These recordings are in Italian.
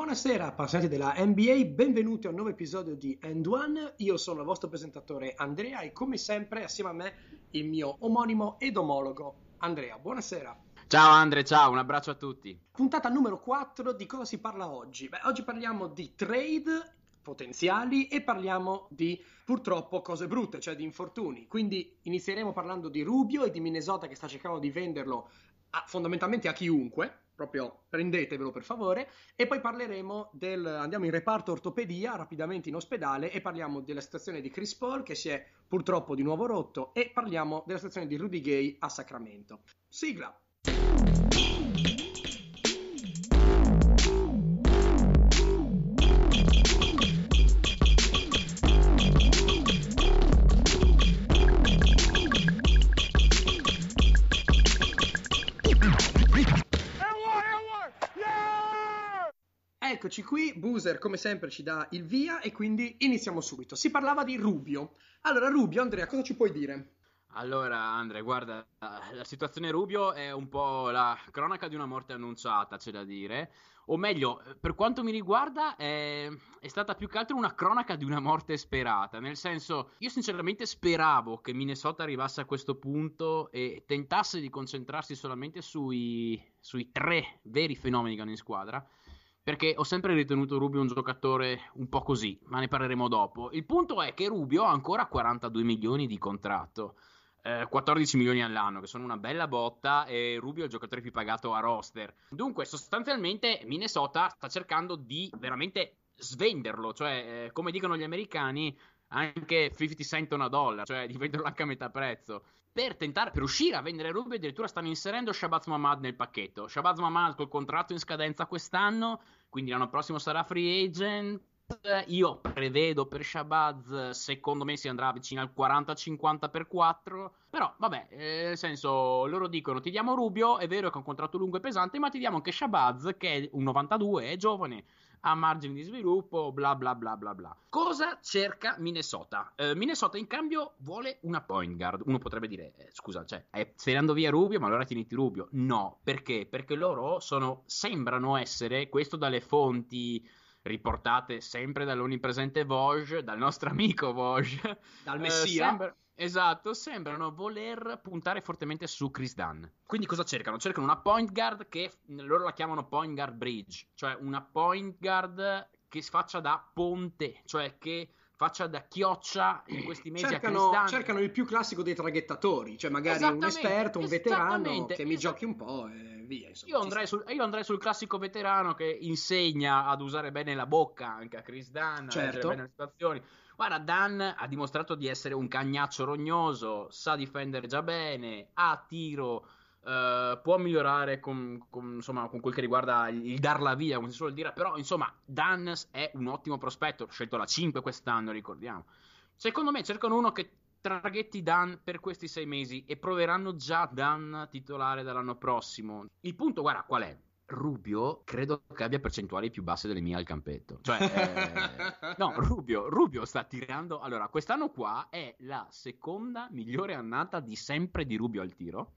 Buonasera appassionati della NBA, benvenuti a un nuovo episodio di End One. Io sono il vostro presentatore Andrea e come sempre assieme a me il mio omonimo ed omologo Andrea. Buonasera. Ciao Andre, ciao, un abbraccio a tutti. Puntata numero 4, di cosa si parla oggi? Beh, oggi parliamo di trade potenziali e parliamo di purtroppo cose brutte, cioè di infortuni. Quindi inizieremo parlando di Rubio e di Minnesota che sta cercando di venderlo a, fondamentalmente a chiunque proprio prendetevelo per favore e poi parleremo del andiamo in reparto ortopedia rapidamente in ospedale e parliamo della situazione di Chris Paul che si è purtroppo di nuovo rotto e parliamo della situazione di Rudy Gay a Sacramento. Sigla. Eccoci qui, Boozer come sempre ci dà il via e quindi iniziamo subito. Si parlava di Rubio. Allora Rubio, Andrea, cosa ci puoi dire? Allora, Andrea, guarda, la situazione Rubio è un po' la cronaca di una morte annunciata, c'è da dire. O meglio, per quanto mi riguarda, è, è, stata più che altro una cronaca di una morte sperata. Nel senso, io sinceramente speravo che Minnesota arrivasse a questo punto e tentasse di concentrarsi solamente sui, sui tre veri fenomeni che hanno in squadra perché ho sempre ritenuto Rubio un giocatore un po' così, ma ne parleremo dopo. Il punto è che Rubio ha ancora 42 milioni di contratto. Eh, 14 milioni all'anno, che sono una bella botta, e Rubio è il giocatore più pagato a roster. Dunque, sostanzialmente, Minnesota sta cercando di veramente svenderlo, cioè, eh, come dicono gli americani, anche 50 cent a dollar, cioè di venderlo anche a metà prezzo per tentare, per uscire a vendere Rubio addirittura stanno inserendo Shabazz Mamad nel pacchetto. Shabazz Mamad col contratto in scadenza quest'anno, quindi l'anno prossimo sarà free agent. Io prevedo per Shabazz, secondo me si andrà vicino al 40-50 per 4. Però, vabbè, eh, nel senso, loro dicono: ti diamo Rubio, è vero che è un contratto lungo e pesante, ma ti diamo anche Shabazz, che è un 92, è giovane, a margine di sviluppo, bla bla bla bla bla. Cosa cerca Minnesota? Uh, Minnesota in cambio vuole una point guard. Uno potrebbe dire, eh, scusa, cioè, eh, stai andando via Rubio, ma allora tieniti Rubio. No, perché? Perché loro sono, sembrano essere, questo dalle fonti riportate sempre dall'onnipresente Vosge, dal nostro amico Vosge. Dal eh, Messia. Sembra, Esatto, sembrano voler puntare fortemente su Chris Dunn. Quindi cosa cercano? Cercano una point guard che loro la chiamano point guard bridge, cioè una point guard che faccia da ponte, cioè che faccia da chioccia in questi mesi cercano, cercano il più classico dei traghettatori, cioè magari un esperto, un veterano che mi giochi un po' e via. Insomma, io, andrei sul, io, andrei sul, classico veterano che insegna ad usare bene la bocca anche a Chris Dunn, certo. a bene le situazioni. Guarda, Dan ha dimostrato di essere un cagnaccio rognoso, sa difendere già bene, ha tiro, uh, può migliorare con, con, insomma, con, quel che riguarda il, darla via, come si suol dire, però insomma Dan è un ottimo prospetto, scelto la 5 quest'anno, ricordiamo. Secondo me cercano uno che traghetti Dan per questi sei mesi e proveranno già Dan titolare dall'anno prossimo. Il punto, guarda, qual è? Rubio credo che abbia percentuali più basse delle mie al campetto. Cioè, eh, no, Rubio, Rubio sta tirando. Allora, quest'anno qua è la seconda migliore annata di sempre di Rubio al tiro.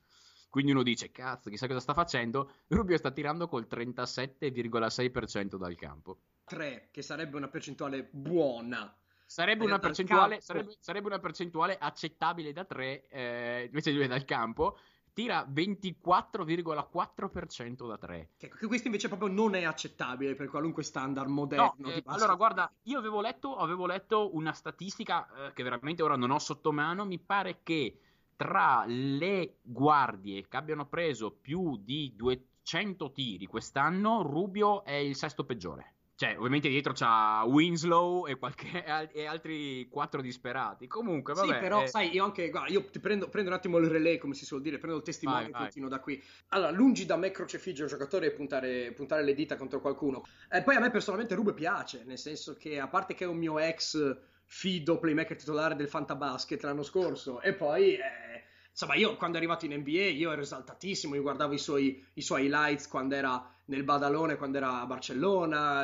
Quindi uno dice, cazzo, chissà cosa sta facendo. Rubio sta tirando col 37,6% dal campo. 3, che sarebbe una percentuale buona. Sarebbe una, percentuale, sarebbe, sarebbe una, percentuale, accettabile da 3, eh, invece di dal campo tira 24,4% da 3. Che questo invece proprio non è accettabile per qualunque standard moderno. No, eh, allora, guarda, io avevo letto, avevo letto una statistica eh, che veramente ora non ho sotto mano. Mi pare che tra le guardie che abbiano preso più di 200 tiri quest'anno, Rubio è il sesto peggiore. Cioè, ovviamente dietro c'ha Winslow e, qualche, e altri quattro disperati. Comunque, vabbè. Sì, però, eh... sai, io anche. Guarda, io ti prendo, prendo, un attimo il relay, come si suol dire, prendo il testimone e continuo da qui. Allora, lungi da me crocefiggere un giocatore e puntare, puntare, le dita contro qualcuno. E poi a me personalmente Rube piace, nel senso che, a parte che è un mio ex fido playmaker titolare del Fantabasket l'anno scorso, e poi. Eh, insomma, io quando è arrivato in NBA, io ero esaltatissimo. Io guardavo i suoi, i suoi highlights quando era nel Badalone quando era a Barcellona.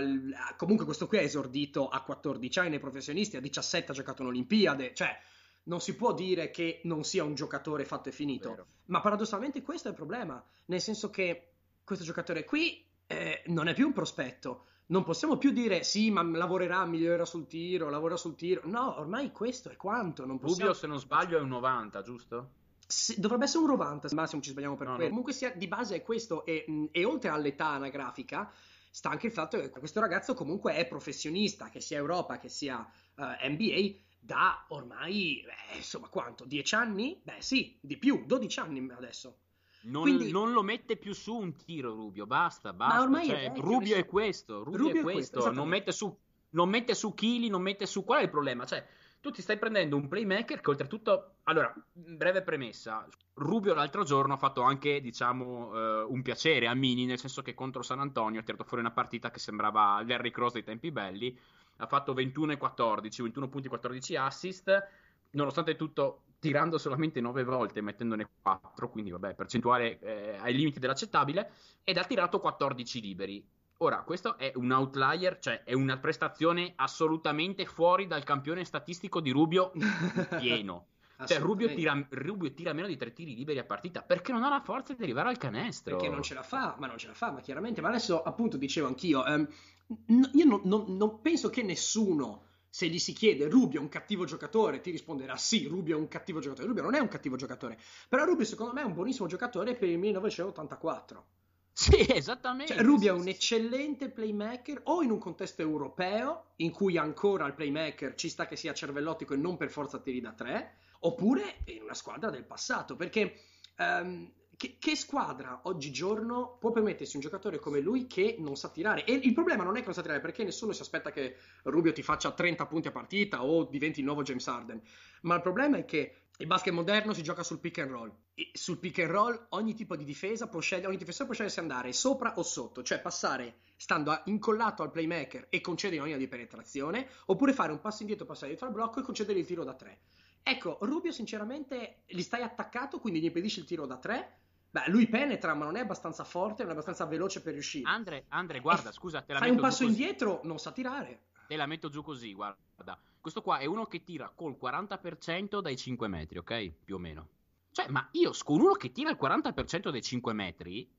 Comunque questo qui ha esordito a 14 anni nei professionisti, a 17 ha giocato in Olimpiade, cioè non si può dire che non sia un giocatore fatto e finito. Vero. Ma paradossalmente questo è il problema, nel senso che questo giocatore qui eh, non è più un prospetto. Non possiamo più dire sì, ma lavorerà, migliorerà sul tiro, lavorerà sul tiro. No, ormai questo è quanto. Non possiamo... Rubio, se non sbaglio, è un 90, giusto? Sì, dovrebbe essere un 90, ma se non ci sbagliamo per no, quello. No. Comunque sia, di base è questo. E, e oltre all'età anagrafica, sta anche il fatto che questo ragazzo comunque è professionista, che sia Europa, che sia uh, eh, NBA, da ormai, beh, insomma, quanto? 10 anni? Beh sì, di più, 12 anni adesso. Non, Quindi, non, lo mette più su un tiro Rubio, basta, basta. ormai cioè, è vecchio, Rubio è questo, Rubio, Rubio è questo, questo non, mette su, non mette su chili, non mette su... Qual è il problema? Cioè, tu ti stai prendendo un playmaker che oltretutto... Allora, breve premessa, Rubio l'altro giorno ha fatto anche, diciamo, uh, un piacere a Mini, nel senso che contro San Antonio ha tirato fuori una partita che sembrava Larry Cross dei tempi belli, ha fatto 21 e 14, 21 punti e 14 assist, nonostante tutto tirando solamente 9 volte, mettendone 4, quindi vabbè, percentuale eh, ai limiti dell'accettabile, ed ha tirato 14 liberi. Ora, questo è un outlier, cioè è una prestazione assolutamente fuori dal campione statistico di Rubio pieno. cioè, Rubio tira, Rubio tira, meno di tre tiri liberi a partita perché non ha la forza di arrivare al canestro. Perché non ce la fa, ma non ce la fa, ma chiaramente. Ma adesso, appunto, dicevo anch'io, ehm, n- io non, non, non penso che nessuno se gli si chiede Rubio è un cattivo giocatore, ti risponderà sì, Rubio è un cattivo giocatore. Rubio non è un cattivo giocatore, però Rubio secondo me è un buonissimo giocatore per il 1984. Sì, esattamente. Cioè, Rubio sì, è un eccellente playmaker o in un contesto europeo in cui ancora il playmaker ci sta che sia cervellottico e non per forza tiri da tre, oppure in una squadra del passato, perché um, che, che, squadra oggigiorno può permettersi un giocatore come lui che non sa tirare? E il problema non è che non sa tirare, perché nessuno si aspetta che Rubio ti faccia 30 punti a partita o diventi il nuovo James Harden. Ma il problema è che il basket moderno si gioca sul pick and roll. E sul pick and roll ogni tipo di difesa può scegliere, ogni difensore può scegliere se andare sopra o sotto, cioè passare stando incollato al playmaker e concedere linea di penetrazione, oppure fare un passo indietro, passare dietro al blocco e concedere il tiro da tre. Ecco, Rubio sinceramente gli stai attaccato, quindi gli impedisci il tiro da tre Beh, lui penetra, ma non è abbastanza forte, non è abbastanza veloce per riuscire. Andre, Andre guarda, e scusa, te la fai un passo indietro, non sa tirare. Te la metto giù così, guarda. Questo qua è uno che tira col 40% dai 5 metri, ok? Più o meno. Cioè, ma io con uno che tira il 40% dai 5 metri,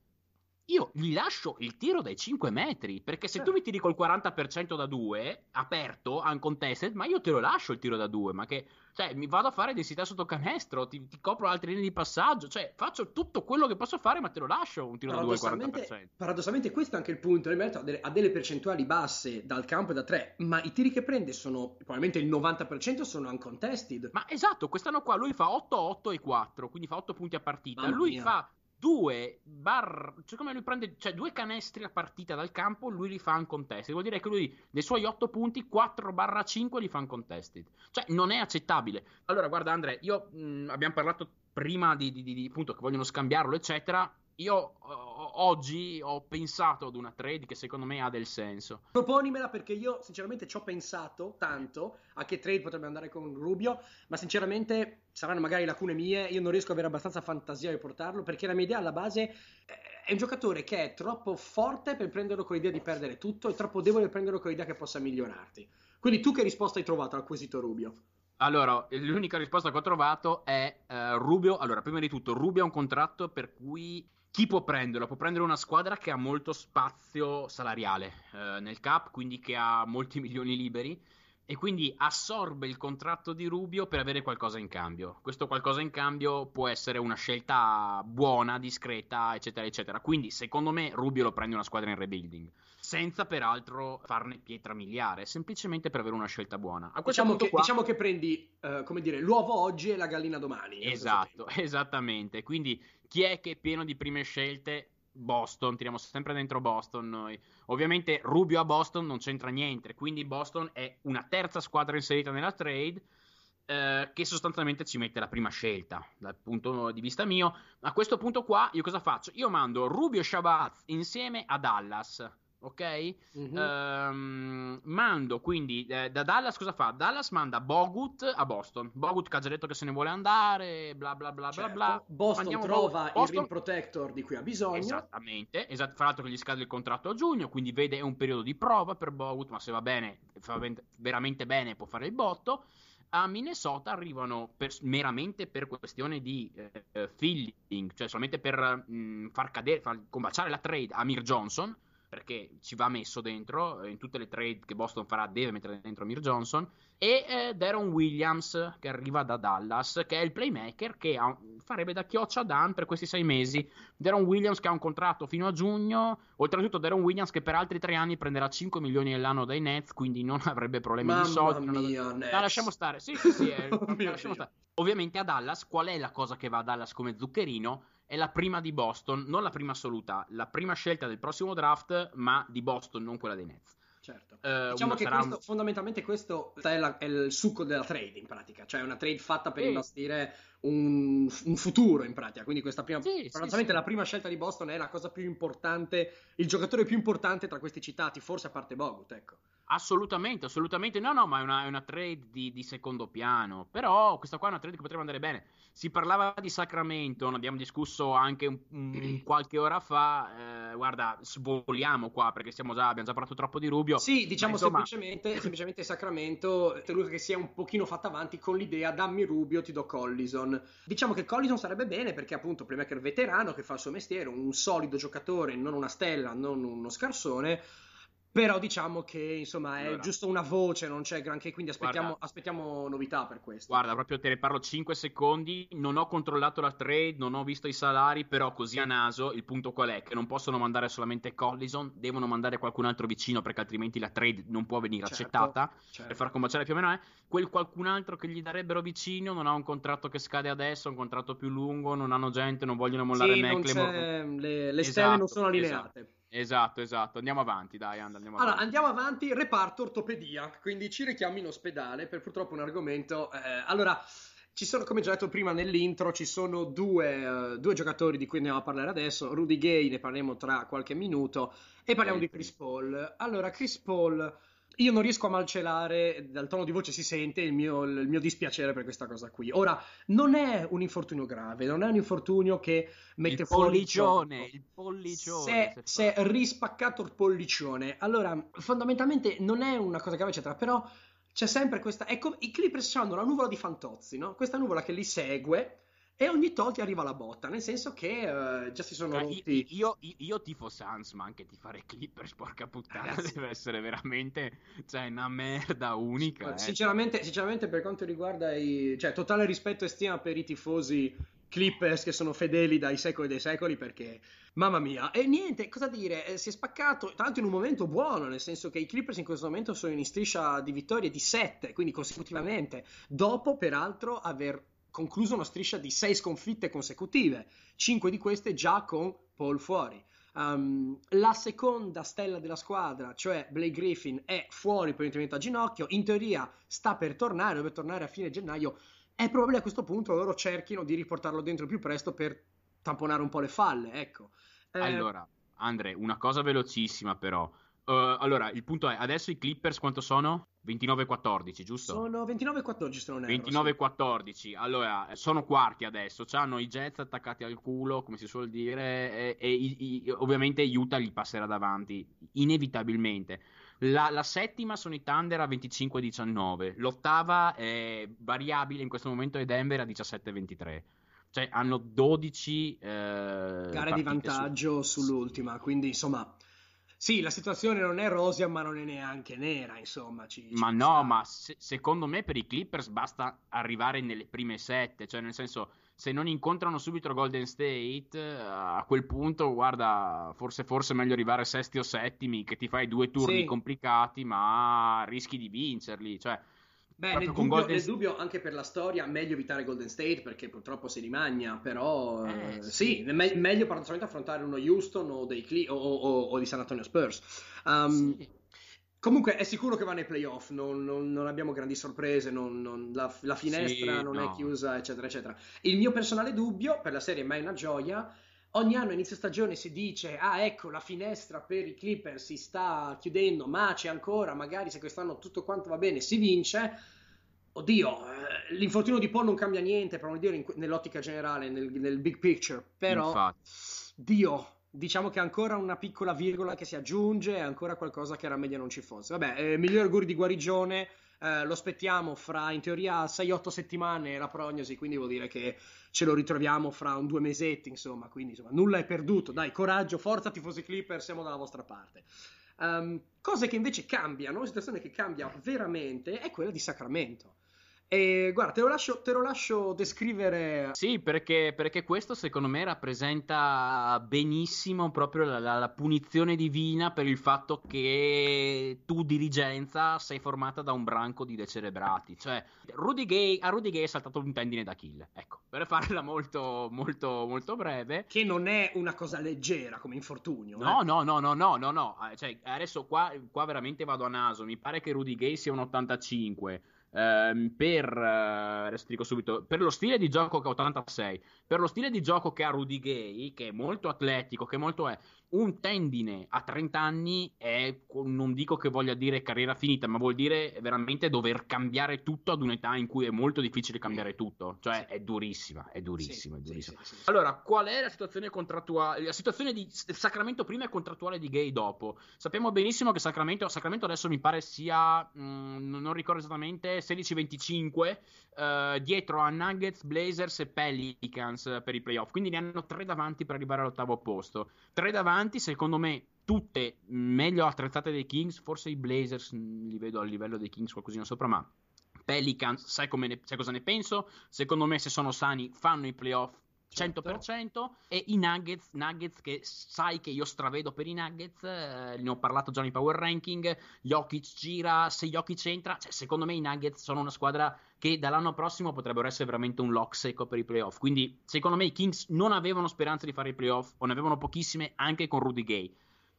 io gli lascio il tiro dai 5 metri. Perché se certo. tu mi tiri col 40% da 2, aperto, uncontested, ma io te lo lascio il tiro da 2. Ma che, cioè, mi vado a fare densità sotto canestro, ti, ti copro altre linee di passaggio. Cioè, faccio tutto quello che posso fare, ma te lo lascio un tiro da 2 al 40%. Paradossalmente, questo è anche il punto. Il ha delle, ha delle percentuali basse dal campo e da 3, ma i tiri che prende sono probabilmente il 90% sono uncontested. Ma esatto, quest'anno qua lui fa 8, 8 e 4, quindi fa 8 punti a partita. Mamma lui mia. fa due bar, cioè come lui prende, cioè due canestri a partita dal campo, lui li fa uncontested. Vuol dire che lui dei suoi 8 punti 4 barra 5 li fa uncontested. Cioè non è accettabile. Allora, guarda Andre, io mh, abbiamo parlato prima di, di, di, di, appunto che vogliono scambiarlo, eccetera. Io oggi ho pensato ad una trade che secondo me ha del senso. Proponimela perché io sinceramente ci ho pensato tanto a che trade potrebbe andare con Rubio, ma sinceramente saranno magari lacune mie, io non riesco ad avere abbastanza fantasia di portarlo perché la mia idea alla base è un giocatore che è troppo forte per prenderlo con l'idea di perdere tutto e troppo debole per prenderlo con l'idea che possa migliorarti. Quindi tu che risposta hai trovato al quesito Rubio? Allora, l'unica risposta che ho trovato è uh, Rubio. Allora, prima di tutto, Rubio ha un contratto per cui chi può prenderlo? Può prendere una squadra che ha molto spazio salariale eh, nel cap, quindi che ha molti milioni liberi e quindi assorbe il contratto di Rubio per avere qualcosa in cambio. Questo qualcosa in cambio può essere una scelta buona, discreta, eccetera, eccetera. Quindi, secondo me, Rubio lo prende una squadra in rebuilding, senza peraltro farne pietra miliare, semplicemente per avere una scelta buona. Diciamo che, qua... diciamo, che, prendi, uh, come dire, l'uovo oggi e la gallina domani. Esatto, esattamente. Quindi, chi è che è pieno di prime scelte? Boston, tiriamo sempre dentro Boston noi. Ovviamente Rubio a Boston non c'entra niente, quindi Boston è una terza squadra inserita nella trade eh, che sostanzialmente ci mette la prima scelta dal punto di vista mio. A questo punto qua io cosa faccio? Io mando Rubio Shabazz insieme a Dallas ok? Mm-hmm. Ehm, mando quindi eh, da Dallas cosa fa? Dallas manda Bogut a Boston. Bogut che ha già detto che se ne vuole andare, bla bla bla certo. bla bla. Boston Andiamo trova Boston. il rim protector di cui ha bisogno. Esattamente, esatto, fra l'altro che gli scade il contratto a giugno, quindi vede un periodo di prova per Bogut, ma se va bene, fa veramente bene, può fare il botto. A Minnesota arrivano per, meramente per questione di eh, feeling, cioè solamente per mh, mm, far cadere, far combaciare la trade a Mir Johnson perché ci va messo dentro, in tutte le trade che Boston farà deve mettere dentro Mir Johnson, e eh, Daron Williams che arriva da Dallas, che è il playmaker che ha, farebbe da chioccia a Dan per questi sei mesi. Daron Williams che ha un contratto fino a giugno, oltretutto Daron Williams che per altri tre anni prenderà 5 milioni all'anno dai Nets, quindi non avrebbe problemi Mamma di soldi. Mia, non... Nets. No, lasciamo stare. Sì, sì, sì, è... lasciamo stare. Ovviamente a Dallas, qual è la cosa che va a Dallas come zuccherino? È la prima di Boston, non la prima assoluta, la prima scelta del prossimo draft, ma di Boston, non quella dei Nets. Certo. Uh, diciamo che questo, un... fondamentalmente questo è, la, è, il succo della trade in pratica, cioè una trade fatta per sì. investire un, un, futuro in pratica. Quindi questa prima, sì, sì, la prima scelta di Boston è la cosa più importante, il giocatore più importante tra questi citati, forse a parte Bogut, ecco. Assolutamente, assolutamente. No, no, ma è una, è una trade di, di, secondo piano. Però questa qua è una trade che potrebbe andare bene. Si parlava di Sacramento, ne abbiamo discusso anche un, un, qualche ora fa. Eh, guarda, svoliamo qua perché già, abbiamo già parlato troppo di Rubio. Sì, diciamo insomma... semplicemente, semplicemente Sacramento, tenuto che si è un pochino fatta avanti con l'idea dammi Rubio, ti do Collison. Diciamo che Collison sarebbe bene perché appunto playmaker veterano che fa il suo mestiere, un solido giocatore, non una stella, non uno scarsone però diciamo che insomma è allora. giusto una voce, non c'è granché, quindi aspettiamo, aspettiamo, novità per questo. Guarda, proprio te ne parlo 5 secondi. Non ho controllato la trade, non ho visto i salari, però così a naso il punto qual è? Che non possono mandare solamente Collison, devono mandare qualcun altro vicino perché altrimenti la trade non può venire certo, accettata certo. per far combaciare più o meno. Eh. Quel qualcun altro che gli darebbero vicino non ha un contratto che scade adesso, un contratto più lungo, non hanno gente, non vogliono mollare sì, Mecklemore. Le, le esatto, stelle non sono allineate. Esatto. Esatto, esatto. Andiamo avanti, dai, andiamo allora, avanti. andiamo avanti. Reparto ortopedia. Quindi ci richiamo in ospedale per purtroppo un argomento. Eh, allora, ci sono, come già detto prima nell'intro, ci sono due, uh, due, giocatori di cui andiamo a parlare adesso. Rudy Gay, ne parleremo tra qualche minuto. E parliamo di Chris Paul. Allora, Chris Paul io non riesco a malcelare, dal tono di voce si sente il mio, il mio, dispiacere per questa cosa qui. Ora, non è un infortunio grave, non è un infortunio che mette il fuori pollicione, il pollicione. Se, se è rispaccato il pollicione, allora fondamentalmente non è una cosa grave, eccetera, però c'è sempre questa... Ecco, i Clippers hanno la nuvola di Fantozzi, no? Questa nuvola che li segue e ogni tot arriva la botta, nel senso che uh, già si sono cioè, rotti. Io, io, io tifo Sans, ma anche tifare Clippers, porca puttana, Ragazzi. deve essere veramente cioè, una merda unica. Eh. Sinceramente, sinceramente, per quanto riguarda i... cioè, totale rispetto e stima per i tifosi Clippers che sono fedeli dai secoli dei secoli perché mamma mia e niente cosa dire eh, si è spaccato tanto in un momento buono nel senso che i Clippers in questo momento sono in striscia di vittorie di 7 quindi consecutivamente dopo peraltro aver concluso una striscia di sei sconfitte consecutive, cinque di queste già con Paul fuori. Um, la seconda stella della squadra, cioè Blake Griffin, è fuori per l'intervento a ginocchio. In teoria sta per tornare, deve tornare a fine gennaio. È probabile a questo punto loro cerchino di riportarlo dentro più presto per tamponare un po' le falle. Ecco. Eh... Allora, Andre, una cosa velocissima però. Uh, allora, il punto è, adesso i Clippers quanto sono? 29-14, giusto? Sono 29-14 se non erro. 29-14, sì. allora sono quarti adesso, hanno i Jets attaccati al culo, come si suol dire, e, e, e ovviamente Utah gli passerà davanti, inevitabilmente. La, la, settima sono i Thunder a 25-19, l'ottava è variabile in questo momento è Denver a 17-23. Cioè hanno 12 eh, gare di vantaggio su... sull'ultima, quindi insomma sì, la situazione non è rosea, ma non è neanche nera, insomma. Ci, ci ma no, sta. ma se, secondo me per i Clippers basta arrivare nelle prime sette, cioè nel senso, se non incontrano subito Golden State, eh, a quel punto, guarda, forse, forse è meglio arrivare sesti o settimi, che ti fai due turni sì. complicati, ma rischi di vincerli, cioè Beh, nel dubbio, Golden... nel dubbio, anche per la storia, meglio evitare Golden State perché purtroppo si rimagna, però eh, eh, sì, me- meglio paradossalmente affrontare uno Houston o, dei Cle- o, o, o di San Antonio Spurs. Um, sì. Comunque è sicuro che va nei playoff, non, non, non abbiamo grandi sorprese, non, la, la, finestra sì, non no. è chiusa, eccetera, eccetera. Il mio personale dubbio per la serie è mai una gioia ogni anno inizio stagione si dice ah ecco la finestra per i Clippers si sta chiudendo ma c'è ancora magari se quest'anno tutto quanto va bene si vince oddio eh, l'infortunio di Paul non cambia niente per dire nell'ottica generale nel, nel, big picture però Infatti. dio diciamo che ancora una piccola virgola che si aggiunge, è ancora qualcosa che era meglio non ci fosse. Vabbè, eh, migliori auguri di guarigione, eh, lo aspettiamo fra in teoria 6-8 settimane la prognosi, quindi vuol dire che ce lo ritroviamo fra un due mesetti, insomma, quindi insomma, nulla è perduto. Dai, coraggio, forza tifosi Clipper, siamo dalla vostra parte. Um, cose che invece cambiano, una situazione che cambia veramente è quella di Sacramento. E guarda, te lo lascio, te lo lascio descrivere. Sì, perché, perché, questo secondo me rappresenta benissimo proprio la, la, la, punizione divina per il fatto che tu, dirigenza, sei formata da un branco di decerebrati. Cioè, Rudy Gay, a Rudy Gay è saltato un tendine d'Achille. Ecco, per farla molto, molto, molto breve. Che non è una cosa leggera come infortunio. No, eh. no, no, no, no, no, no. Cioè, adesso qua, qua veramente vado a naso. Mi pare che Rudy Gay sia un 85 ehm, per, eh, adesso dico subito, per lo stile di gioco che ha 86, per lo stile di gioco che ha Rudy Gay, che è molto atletico, che molto è, un tendine a 30 anni è, non dico che voglia dire carriera finita, ma vuol dire veramente dover cambiare tutto ad un'età in cui è molto difficile cambiare tutto. Cioè sì. è durissima, è durissima, sì, è durissima. Sì, allora, qual è la situazione contrattuale? La situazione di Sacramento prima e contrattuale di Gay dopo. Sappiamo benissimo che Sacramento, Sacramento adesso mi pare sia, mh, mm, non ricordo esattamente, 16-25 eh, dietro a Nuggets, Blazers e Pelicans per i playoff. Quindi ne hanno tre davanti per arrivare all'ottavo posto. Tre davanti, secondo me, tutte meglio attrezzate dei Kings. Forse i Blazers li vedo a livello dei Kings qualcosina sopra, ma Pelicans, sai, ne, sai cosa ne penso? Secondo me, se sono sani, fanno i playoff 100% certo. e i Nuggets, Nuggets che sai che io stravedo per i Nuggets, eh, ne ho parlato già nei power ranking, Jokic gira, se Jokic entra, cioè, secondo me i Nuggets sono una squadra che dall'anno prossimo potrebbero essere veramente un lock secco per i playoff, quindi secondo me i Kings non avevano speranza di fare i playoff o ne avevano pochissime anche con Rudy Gay.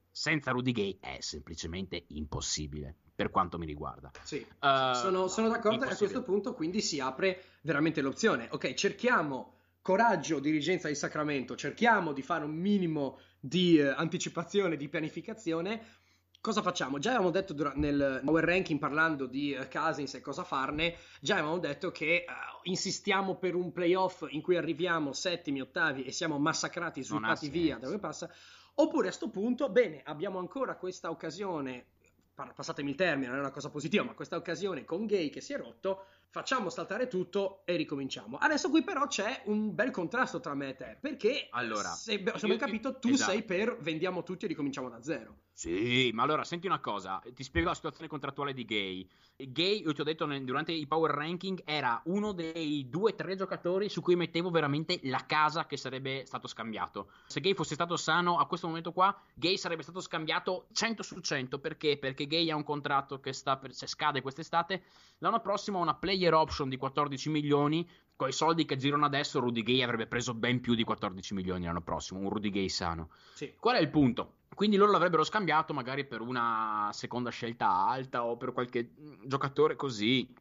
Senza Rudy Gay è semplicemente impossibile per quanto mi riguarda. Sì, uh, sono, sono d'accordo e a questo punto quindi si apre veramente l'opzione. Ok, cerchiamo coraggio dirigenza di Sacramento, cerchiamo di fare un minimo di eh, anticipazione, di pianificazione. Cosa facciamo? Già avevamo detto dura- nel power ranking parlando di uh, Cousins e cosa farne, già avevamo detto che uh, insistiamo per un playoff in cui arriviamo settimi, ottavi e siamo massacrati, svuotati via da dove passa. Oppure a questo punto, bene, abbiamo ancora questa occasione, passatemi il termine, non è una cosa positiva, ma questa occasione con Gay che si è rotto, facciamo saltare tutto e ricominciamo. Adesso qui però c'è un bel contrasto tra me e te, perché allora, se, se abbiamo capito tu esatto. sei per vendiamo tutti e ricominciamo da zero. Sì, ma allora senti una cosa, ti spiego la situazione contrattuale di Gay. Gay, io ti ho detto durante i power ranking, era uno dei due o tre giocatori su cui mettevo veramente la casa che sarebbe stato scambiato. Se Gay fosse stato sano a questo momento qua, Gay sarebbe stato scambiato 100 su 100 perché? Perché Gay ha un contratto che sta per, se scade quest'estate, l'anno prossimo ha una player option di 14 milioni. Con i soldi che girano adesso, Rudy Gay avrebbe preso ben più di 14 milioni l'anno prossimo. Un Rudy Gay sano. Sì. Qual è il punto? Quindi loro l'avrebbero scambiato magari per una seconda scelta alta o per qualche mm, giocatore così.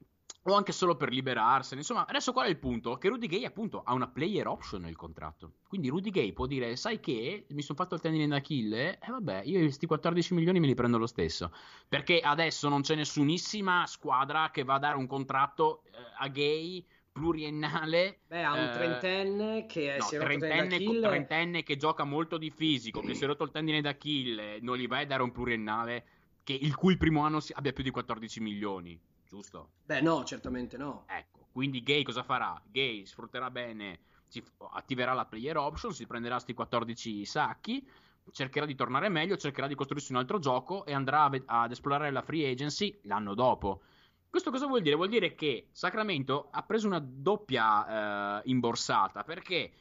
O anche solo per liberarsene. Insomma, adesso qual è il punto? Che Rudy Gay appunto ha una player option nel contratto. Quindi Rudy Gay può dire, sai che mi sono fatto il tendine d'Achille? E eh, vabbè, io questi 14 milioni me li prendo lo stesso. Perché adesso non c'è nessunissima squadra che va a dare un contratto eh, a Gay pluriennale. Beh, ha un eh, trentenne che no, si è trentenne, trentenne che gioca molto di fisico, che si è rotto il tendine d'Achille, non gli vai a dare un pluriennale che, il cui primo anno si, abbia più di 14 milioni, giusto? Beh, no, certamente no. Ecco, quindi Gay cosa farà? Gay sfrutterà bene, si, attiverà la player option, si prenderà questi 14 sacchi, cercherà di tornare meglio, cercherà di costruirsi un altro gioco e andrà ad esplorare la free agency l'anno dopo. Questo cosa vuol dire? Vuol dire che Sacramento ha preso una doppia eh, imborsata perché?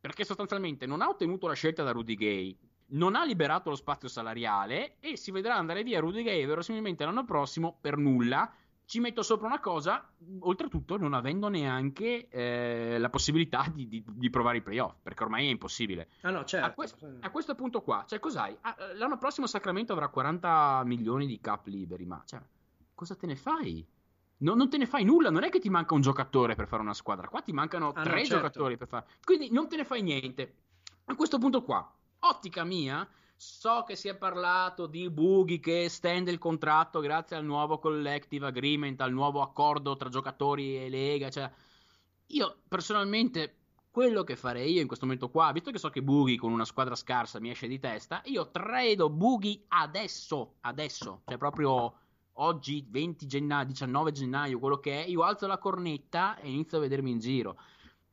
perché sostanzialmente non ha ottenuto la scelta da Rudy Gay, non ha liberato lo spazio salariale e si vedrà andare via Rudy Gay verosimilmente l'anno prossimo per nulla. Ci metto sopra una cosa, oltretutto non avendo neanche eh, la possibilità di, di, di, provare i playoff, perché ormai è impossibile. Ah no, certo. A, questo, a questo punto qua, cioè cos'hai? Ah, l'anno prossimo Sacramento avrà 40 milioni di cap liberi, ma cioè, cosa te ne fai? No, non te ne fai nulla, non è che ti manca un giocatore per fare una squadra, qua ti mancano ah, tre no, certo. giocatori per fare. Quindi non te ne fai niente. A questo punto qua, ottica mia, so che si è parlato di Bughi che estende il contratto grazie al nuovo collective agreement, al nuovo accordo tra giocatori e Lega, cioè io personalmente quello che farei io in questo momento qua, visto che so che Bughi con una squadra scarsa mi esce di testa, io trado Bughi adesso, adesso, cioè proprio oggi 20 gennaio, 19 gennaio, quello che è, io alzo la cornetta e inizio a vedermi in giro.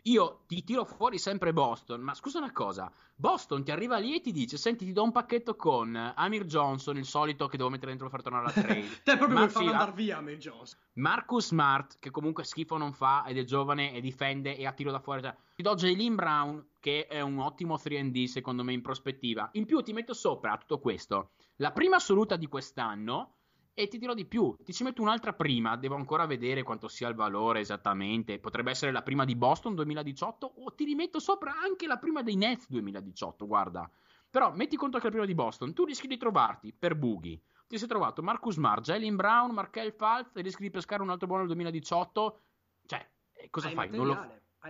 Io ti tiro fuori sempre Boston, ma scusa una cosa, Boston ti arriva lì e ti dice, senti ti do un pacchetto con Amir Johnson, il solito che devo mettere dentro per far tornare la trade. Te proprio per farlo andare via Amir Johnson. Marcus Smart, che comunque schifo non fa ed è giovane e difende e ha tiro da fuori. Cioè, ti do Jalen Brown, che è un ottimo 3D secondo me in prospettiva. In più ti metto sopra tutto questo. La prima assoluta di quest'anno e ti dirò di più, ti ci metto un'altra prima, devo ancora vedere quanto sia il valore esattamente. Potrebbe essere la prima di Boston 2018 o ti rimetto sopra anche la prima dei Nets 2018, guarda. Però metti conto che la prima di Boston, tu rischi di trovarti per bughi. Ti sei trovato Marcus Smart, Jalen Brown, Markel Falz e rischi di pescare un altro buono nel 2018. Cioè, eh, cosa Hai fai? Non lo,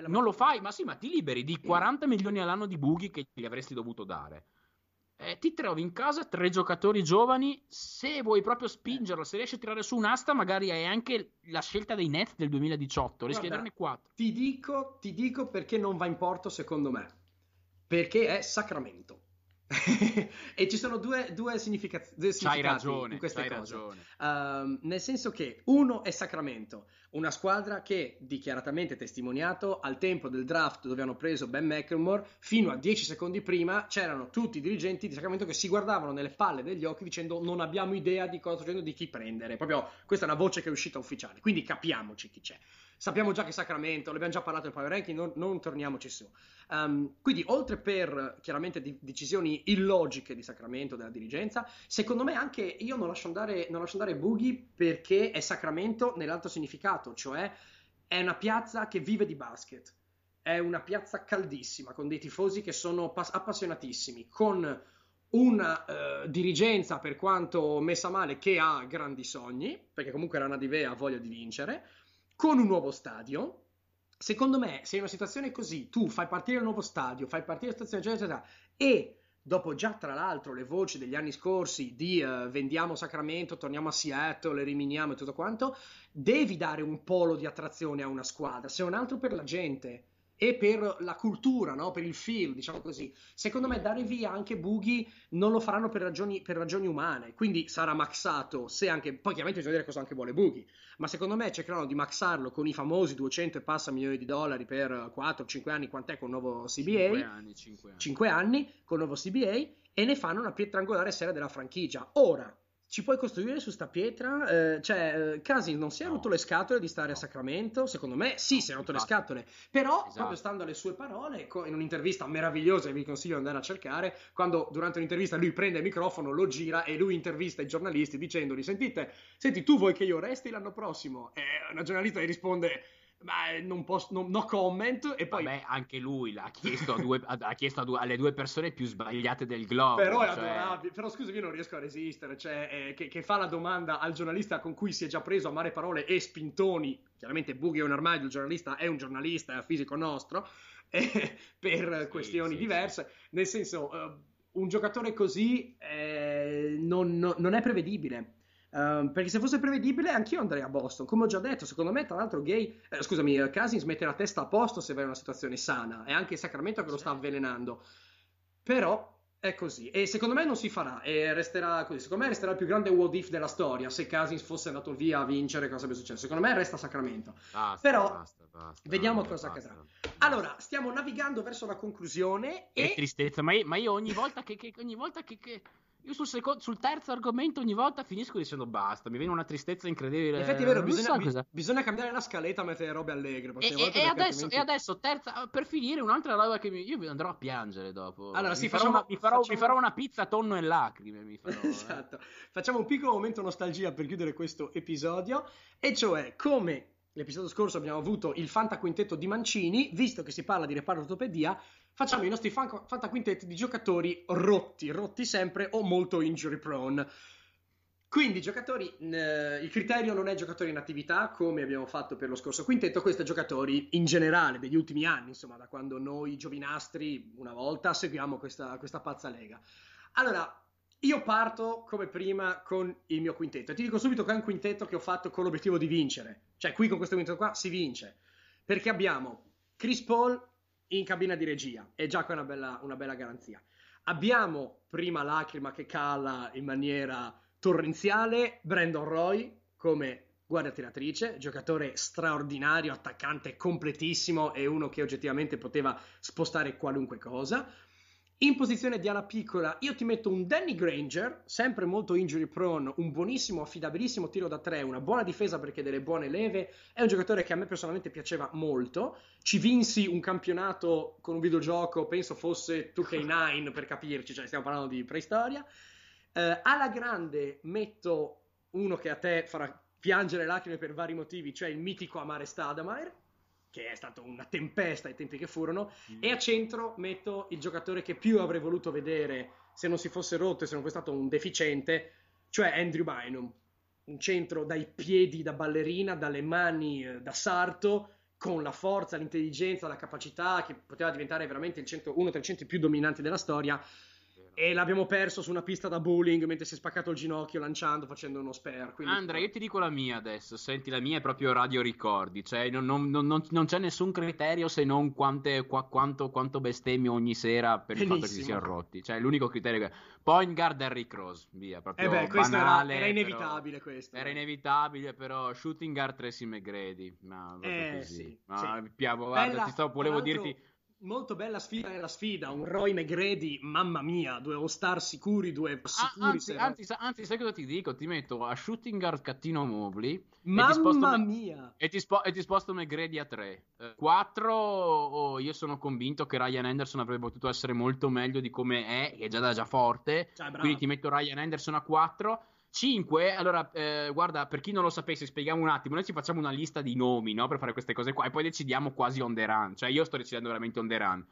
non lo fai? Ma sì, ma ti liberi di 40 milioni all'anno di bughi che gli avresti dovuto dare eh, ti trovi in casa tre giocatori giovani. Se vuoi proprio spingerlo, se riesci a tirare su un'asta, magari hai anche la scelta dei Nets del 2018. Rischi di averne quattro. Ti dico, ti dico perché non va in porto, secondo me. Perché è Sacramento. E ci sono due, due, significa- due significati ragione, in queste cose. ragione. Um, nel senso che uno è Sacramento, una squadra che dichiaratamente testimoniato al tempo del draft dove hanno preso Ben McLemore, fino a 10 secondi prima c'erano tutti i dirigenti di Sacramento che si guardavano nelle palle degli occhi dicendo non abbiamo idea di cosa sta facendo, di chi prendere. Proprio questa è una voce che è uscita ufficiale, quindi capiamoci chi c'è. Sappiamo già che Sacramento, l'abbiamo già parlato nel Power Ranking, non, non torniamoci su. Um, quindi, oltre per chiaramente di, decisioni illogiche di Sacramento, della dirigenza, secondo me anche io non lascio andare, non lascio andare Boogie perché è Sacramento nell'altro significato, cioè è una piazza che vive di basket. È una piazza caldissima, con dei tifosi che sono pas- appassionatissimi, con una uh, dirigenza, per quanto messa male, che ha grandi sogni, perché comunque Rana Divea ha voglia di vincere, con un nuovo stadio. Secondo me, se in una situazione così tu fai partire il nuovo stadio, fai partire la stazione, eccetera, eccetera, e dopo già tra l'altro le voci degli anni scorsi di uh, vendiamo Sacramento, torniamo a Seattle, eliminiamo e tutto quanto, devi dare un polo di attrazione a una squadra, se non altro per la gente e per la cultura, no? per il film, diciamo così. Secondo me dare via anche Boogie non lo faranno per ragioni, per ragioni umane, quindi sarà maxato, se anche, poi chiaramente bisogna vedere cosa anche vuole Boogie, ma secondo me cercheranno di maxarlo con i famosi 200 e passa milioni di dollari per 4-5 anni, quant'è con il nuovo CBA? 5 anni, 5 anni. 5 anni con il nuovo CBA e ne fanno una pietra angolare seria della franchigia. Ora, ci puoi costruire su sta pietra? Eh, cioè, eh, Casin non si è no. rotto le scatole di stare no. a Sacramento? Secondo me sì, si è rotto le scatole. Però, esatto. proprio stando alle sue parole, in un'intervista meravigliosa che vi consiglio di andare a cercare, quando durante un'intervista lui prende il microfono, lo gira e lui intervista i giornalisti dicendogli, sentite, senti, tu vuoi che io resti l'anno prossimo? E una giornalista gli risponde ma non posso, no, no, comment. E poi. Vabbè, anche lui l'ha chiesto, a due, ha chiesto a due, alle due persone più sbagliate del globo. Però è cioè... adorabile. Però scusami, io non riesco a resistere. Cioè, eh, che, che, fa la domanda al giornalista con cui si è già preso a mare parole e spintoni. Chiaramente Bughi è un armadio, il giornalista è un giornalista, è fisico nostro. Eh, per sì, questioni sì, diverse. Sì. Nel senso, uh, un giocatore così eh, non, non, non è prevedibile. Um, perché se fosse prevedibile anch'io andrei a Boston. Come ho già detto secondo me tra l'altro Gay eh, scusami uh, Cousins mette la testa a posto se va in una situazione sana. È anche Sacramento che lo sta avvelenando. Però è così. E secondo me non si farà. E resterà così. Secondo me resterà il più grande what if della storia se Cousins fosse andato via a vincere cosa sarebbe successo. Secondo me resta Sacramento. Basta, però basta, basta, vediamo cosa accadrà. allora stiamo navigando verso la conclusione e tristezza ma io, ma io ogni volta che, che ogni volta che, che io sul, secondo, sul, terzo argomento ogni volta finisco dicendo basta, mi viene una tristezza incredibile. In effetti è vero, bisogna, so bisogna, cambiare la scaletta e mettere robe allegre. E, e, e, adesso, altrimenti... e, adesso, terza, per finire, un'altra roba che mi, io andrò a piangere dopo. Allora, mi sì, farò facciamo, una, mi, farò, facciamo... mi farò una pizza tonno e lacrime. Mi farò, eh. esatto. Eh. Facciamo un piccolo momento nostalgia per chiudere questo episodio, e cioè come l'episodio scorso abbiamo avuto il fantaquintetto di Mancini, visto che si parla di reparto ortopedia, facciamo i nostri fan- fantaquintetti di giocatori rotti, rotti sempre o molto injury prone. Quindi giocatori, eh, il criterio non è giocatori in attività come abbiamo fatto per lo scorso quintetto, questo è giocatori in generale degli ultimi anni, insomma da quando noi giovinastri una volta seguiamo questa, questa pazza lega. Allora, io parto come prima con il mio quintetto e ti dico subito che è un quintetto che ho fatto con l'obiettivo di vincere, cioè qui con questo quintetto qua si vince, perché abbiamo Chris Paul, in cabina di regia e già qua è una bella, una bella garanzia. Abbiamo prima Lacrima che cala in maniera torrenziale, Brandon Roy come guardia tiratrice, giocatore straordinario, attaccante completissimo e uno che oggettivamente poteva spostare qualunque cosa. In posizione di ala piccola io ti metto un Danny Granger, sempre molto injury prone, un buonissimo, affidabilissimo tiro da tre, una buona difesa perché delle buone leve, è un giocatore che a me personalmente piaceva molto. Ci vinsi un campionato con un videogioco, penso fosse 2K9 per capirci, cioè stiamo parlando di preistoria. Uh, alla grande metto uno che a te farà piangere lacrime per vari motivi, cioè il mitico Amare Stadameyer che è stata una tempesta ai tempi che furono, mm. e a centro metto il giocatore che più avrei voluto vedere se non si fosse rotto e se non fosse stato un deficiente, cioè Andrew Bynum. Un centro dai piedi da ballerina, dalle mani eh, da sarto, con la forza, l'intelligenza, la capacità, che poteva diventare veramente centro, uno tra i centri più dominanti della storia e l'abbiamo perso su una pista da bowling mentre si è spaccato il ginocchio lanciando, facendo uno spare. Quindi... Andrea, io ti dico la mia adesso. Senti, la mia è proprio radio ricordi. Cioè, non, non, non, non c'è nessun criterio se non quante, qua, quanto, quanto, bestemmio ogni sera per Benissimo. il fatto che si siano rotti. Cioè, l'unico criterio che. Point guard Harry Cross, via. Proprio eh beh, banale, era, era inevitabile però, questo. Era inevitabile, però shooting guard Tracy McGrady. Ma eh, così. Sì, Ma, sì. Piavo, guarda, Bella, ti stavo, volevo dirti molto bella sfida nella sfida, un Roy McGrady, mamma mia, due all-star sicuri, due ah, sicuri. Ah, anzi, anzi, anzi, sai cosa ti dico? Ti metto a shooting guard Cattino Mobley. Mamma e mia! E ti, spo- e ti, sposto McGrady a 3. 4, oh, io sono convinto che Ryan Anderson avrebbe potuto essere molto meglio di come è, che è già da già forte. Cioè, quindi ti metto Ryan Anderson a 4. 5, allora, eh, guarda, per chi non lo sapesse, spieghiamo un attimo. Noi ci facciamo una lista di nomi, no? Per fare queste cose qua e poi decidiamo quasi on the run. Cioè, io sto decidendo veramente on the run.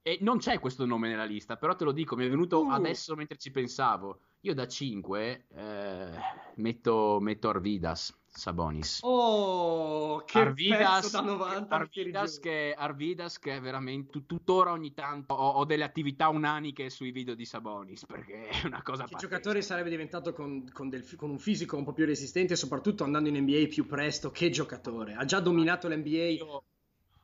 E non c'è questo nome nella lista, però te lo dico, mi è venuto uh. adesso mentre ci pensavo. Io da 5 eh, metto, metto Arvidas. Sabonis. Oh, che Arvidas, da 90 Arvidas che, Arvidas che è veramente tuttora ogni tanto ho, ho, delle attività unaniche sui video di Sabonis perché è una cosa che giocatore sarebbe diventato con, con, del, con, un fisico un po' più resistente e soprattutto andando in NBA più presto che giocatore. Ha già dominato l'NBA Io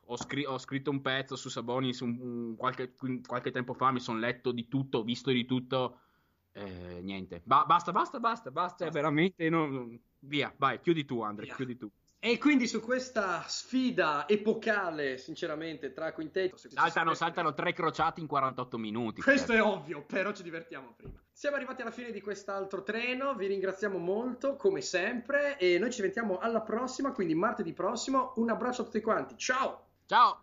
ho, scr- ho scritto un pezzo su Sabonis un, un, qualche, qualche tempo fa mi sono letto di tutto visto di tutto eh, niente. Ba- basta basta basta basta, basta. veramente non Via, vai, chiudi tu, Andre, Via. chiudi tu. E quindi su questa sfida epocale, sinceramente, tra quintetto... Saltano, saltano tre crociati in 48 minuti. Questo certo. è ovvio, però ci divertiamo prima. Siamo arrivati alla fine di quest'altro treno, vi ringraziamo molto, come sempre, e noi ci vediamo alla prossima, quindi martedì prossimo. Un abbraccio a tutti quanti, ciao! Ciao!